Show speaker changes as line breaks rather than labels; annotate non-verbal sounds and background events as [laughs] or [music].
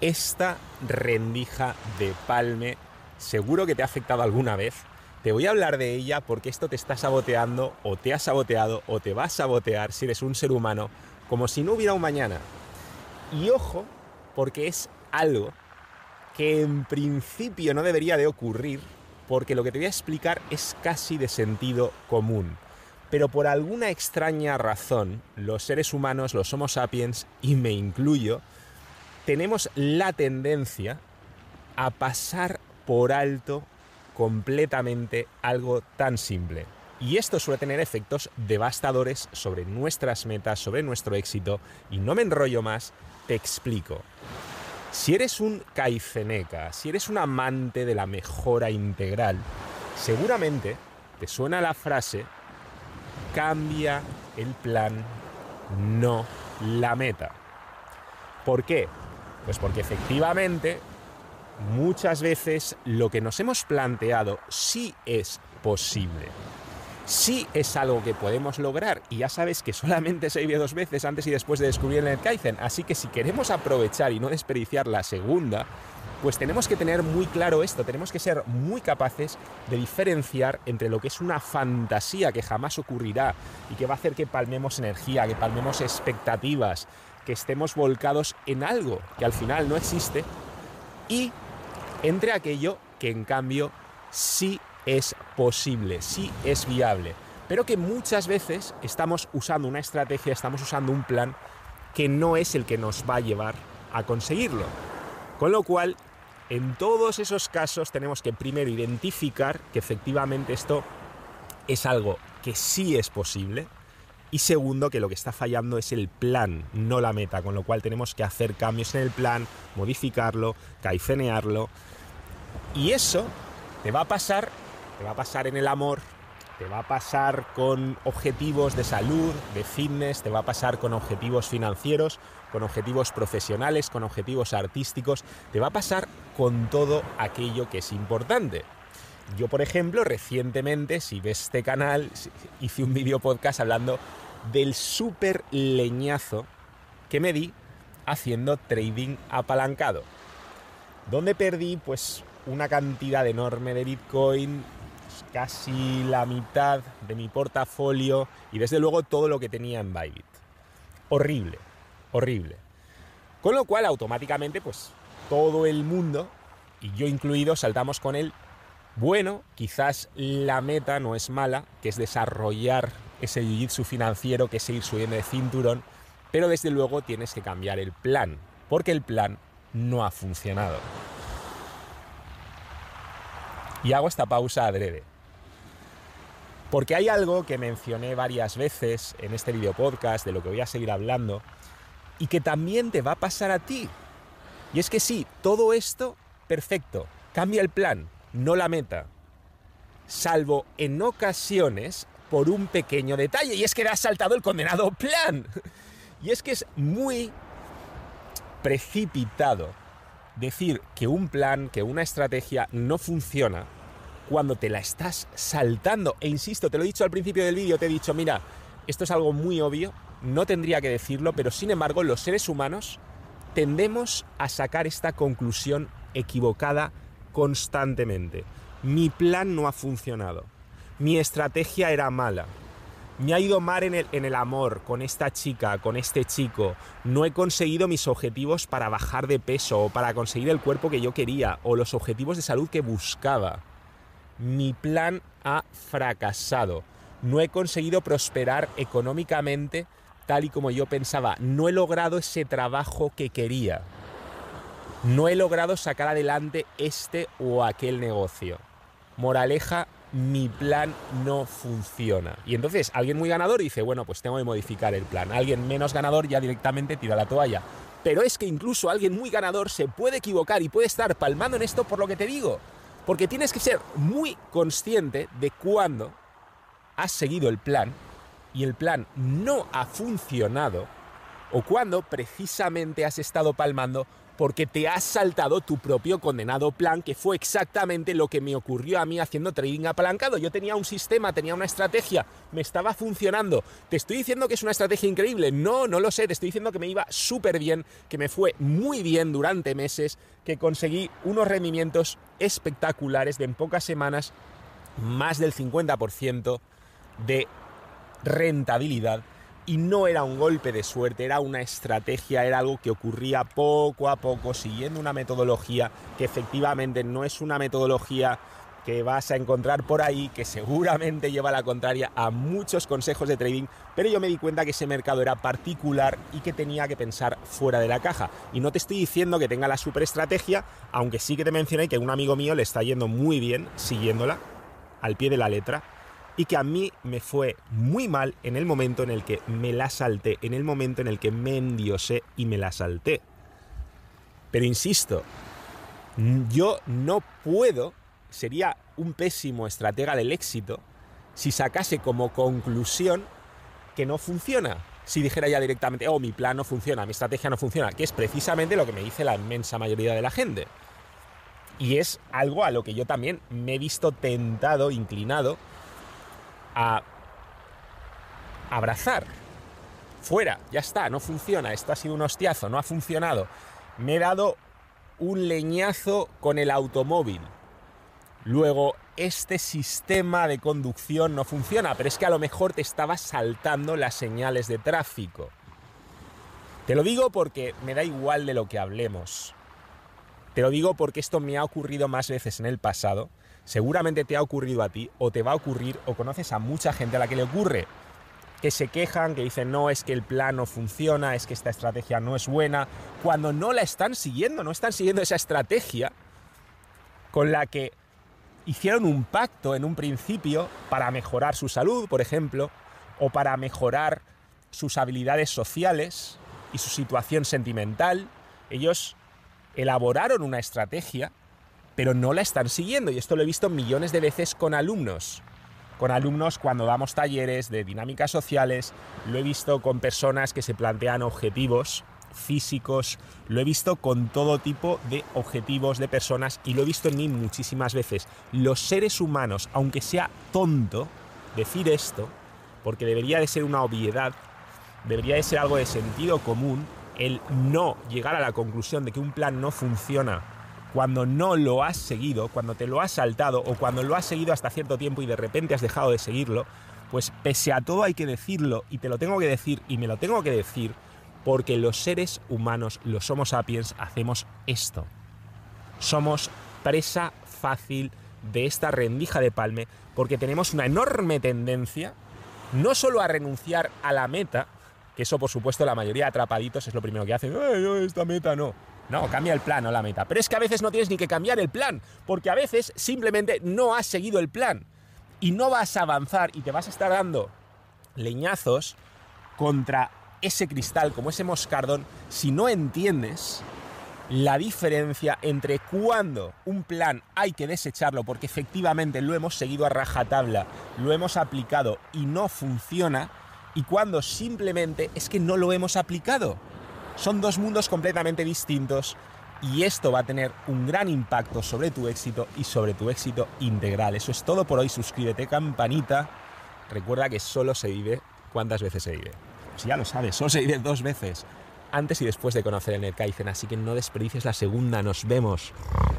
esta rendija de palme seguro que te ha afectado alguna vez. Te voy a hablar de ella porque esto te está saboteando o te ha saboteado o te va a sabotear si eres un ser humano como si no hubiera un mañana. Y ojo, porque es algo que en principio no debería de ocurrir porque lo que te voy a explicar es casi de sentido común. Pero por alguna extraña razón, los seres humanos, los Homo sapiens, y me incluyo, tenemos la tendencia a pasar por alto completamente algo tan simple. Y esto suele tener efectos devastadores sobre nuestras metas, sobre nuestro éxito. Y no me enrollo más, te explico. Si eres un caifeneca, si eres un amante de la mejora integral, seguramente te suena la frase cambia el plan, no la meta. ¿Por qué? Pues porque efectivamente muchas veces lo que nos hemos planteado sí es posible. Sí es algo que podemos lograr. Y ya sabes que solamente se vive dos veces antes y después de descubrir el Kaizen, así que si queremos aprovechar y no desperdiciar la segunda, pues tenemos que tener muy claro esto, tenemos que ser muy capaces de diferenciar entre lo que es una fantasía que jamás ocurrirá y que va a hacer que palmemos energía, que palmemos expectativas, que estemos volcados en algo que al final no existe y entre aquello que en cambio sí es posible, sí es viable, pero que muchas veces estamos usando una estrategia, estamos usando un plan que no es el que nos va a llevar a conseguirlo. Con lo cual, en todos esos casos tenemos que primero identificar que efectivamente esto es algo que sí es posible, y segundo, que lo que está fallando es el plan, no la meta, con lo cual tenemos que hacer cambios en el plan, modificarlo, caifenearlo. Y eso te va a pasar, te va a pasar en el amor, te va a pasar con objetivos de salud, de fitness, te va a pasar con objetivos financieros, con objetivos profesionales, con objetivos artísticos, te va a pasar con todo aquello que es importante. Yo, por ejemplo, recientemente, si ves este canal, hice un vídeo podcast hablando del súper leñazo que me di haciendo trading apalancado, donde perdí pues una cantidad enorme de Bitcoin, casi la mitad de mi portafolio y desde luego todo lo que tenía en Bybit. Horrible, horrible. Con lo cual automáticamente pues todo el mundo, y yo incluido, saltamos con él bueno, quizás la meta no es mala, que es desarrollar ese jiu-jitsu financiero, que es seguir subiendo de cinturón, pero desde luego tienes que cambiar el plan, porque el plan no ha funcionado. Y hago esta pausa adrede. Porque hay algo que mencioné varias veces en este video podcast, de lo que voy a seguir hablando, y que también te va a pasar a ti. Y es que sí, todo esto, perfecto, cambia el plan, no la meta. Salvo en ocasiones por un pequeño detalle, y es que le ha saltado el condenado plan. [laughs] Y es que es muy precipitado decir que un plan, que una estrategia no funciona cuando te la estás saltando. E insisto, te lo he dicho al principio del vídeo, te he dicho, mira, esto es algo muy obvio, no tendría que decirlo, pero sin embargo los seres humanos tendemos a sacar esta conclusión equivocada constantemente. Mi plan no ha funcionado. Mi estrategia era mala. Me ha ido mal en el, en el, amor con esta chica, con este chico. No he conseguido mis objetivos para bajar de peso o para conseguir el cuerpo que yo quería o los objetivos de salud que buscaba. Mi plan ha fracasado. No he conseguido prosperar económicamente tal y como yo pensaba. No he logrado ese trabajo que quería no he logrado sacar adelante este o aquel negocio. Moraleja, mi plan no funciona. Y entonces alguien muy ganador dice, bueno, pues tengo que modificar el plan. Alguien menos ganador ya directamente tira la toalla. Pero es que incluso alguien muy ganador se puede equivocar y puede estar palmando en esto por lo que te digo. Porque tienes que ser muy consciente de cuándo has seguido el plan y el plan no ha funcionado o cuando precisamente has estado palmando porque te has saltado tu propio condenado plan, que fue exactamente lo que me ocurrió a mí haciendo trading apalancado. Yo tenía un sistema, tenía una estrategia, me estaba funcionando. Te estoy diciendo que es una estrategia increíble. No, no lo sé, te estoy diciendo que me iba súper bien, que me fue muy bien durante meses, que conseguí unos rendimientos espectaculares de en pocas semanas más del 50% de rentabilidad y no era un golpe de suerte, era una estrategia, era algo que ocurría poco a poco, siguiendo una metodología que efectivamente no es una metodología que vas a encontrar por ahí, que seguramente lleva la contraria a muchos consejos de trading, pero yo me di cuenta que ese mercado era particular y que tenía que pensar fuera de la caja. Y no te estoy diciendo que tenga la superestrategia, aunque sí que te mencioné que un amigo mío le está yendo muy bien siguiéndola al pie de la letra y que a mí me fue muy mal en el momento en el que me la salté, en el momento en el que me endiosé y me la salté. Pero insisto, yo no puedo, sería un pésimo estratega del éxito si sacase como conclusión que no funciona. Si dijera ya directamente, oh, mi plan no funciona, mi estrategia no funciona, que es precisamente lo que me dice la inmensa mayoría de la gente. Y es algo a lo que yo también me he visto tentado, inclinado, a abrazar. Fuera, ya está, no funciona, esto ha sido un hostiazo, no ha funcionado. Me he dado un leñazo con el automóvil. Luego, este sistema de conducción no funciona, pero es que a lo mejor te estaba saltando las señales de tráfico. Te lo digo porque me da igual de lo que hablemos. Te lo digo porque esto me ha ocurrido más veces en el pasado seguramente te ha ocurrido a ti o te va a ocurrir o conoces a mucha gente a la que le ocurre. Que se quejan, que dicen, no, es que el plan no funciona, es que esta estrategia no es buena, cuando no la están siguiendo, no están siguiendo esa estrategia con la que hicieron un pacto en un principio para mejorar su salud, por ejemplo, o para mejorar sus habilidades sociales y su situación sentimental. Ellos elaboraron una estrategia pero no la están siguiendo. Y esto lo he visto millones de veces con alumnos. Con alumnos cuando damos talleres de dinámicas sociales, lo he visto con personas que se plantean objetivos físicos, lo he visto con todo tipo de objetivos de personas y lo he visto en mí muchísimas veces. Los seres humanos, aunque sea tonto decir esto, porque debería de ser una obviedad, debería de ser algo de sentido común, el no llegar a la conclusión de que un plan no funciona cuando no lo has seguido, cuando te lo has saltado o cuando lo has seguido hasta cierto tiempo y de repente has dejado de seguirlo, pues pese a todo hay que decirlo y te lo tengo que decir y me lo tengo que decir porque los seres humanos, los Homo sapiens, hacemos esto. Somos presa fácil de esta rendija de palme porque tenemos una enorme tendencia no solo a renunciar a la meta, que eso por supuesto la mayoría de atrapaditos es lo primero que hacen, esta meta no, no, cambia el plan o la meta. Pero es que a veces no tienes ni que cambiar el plan, porque a veces simplemente no has seguido el plan y no vas a avanzar y te vas a estar dando leñazos contra ese cristal, como ese moscardón, si no entiendes la diferencia entre cuando un plan hay que desecharlo porque efectivamente lo hemos seguido a rajatabla, lo hemos aplicado y no funciona, y cuando simplemente es que no lo hemos aplicado. Son dos mundos completamente distintos y esto va a tener un gran impacto sobre tu éxito y sobre tu éxito integral. Eso es todo por hoy. Suscríbete, campanita. Recuerda que solo se vive cuántas veces se vive. Ya lo sabes, solo se vive dos veces. Antes y después de conocer el Kaizen, así que no desperdicies la segunda. Nos vemos.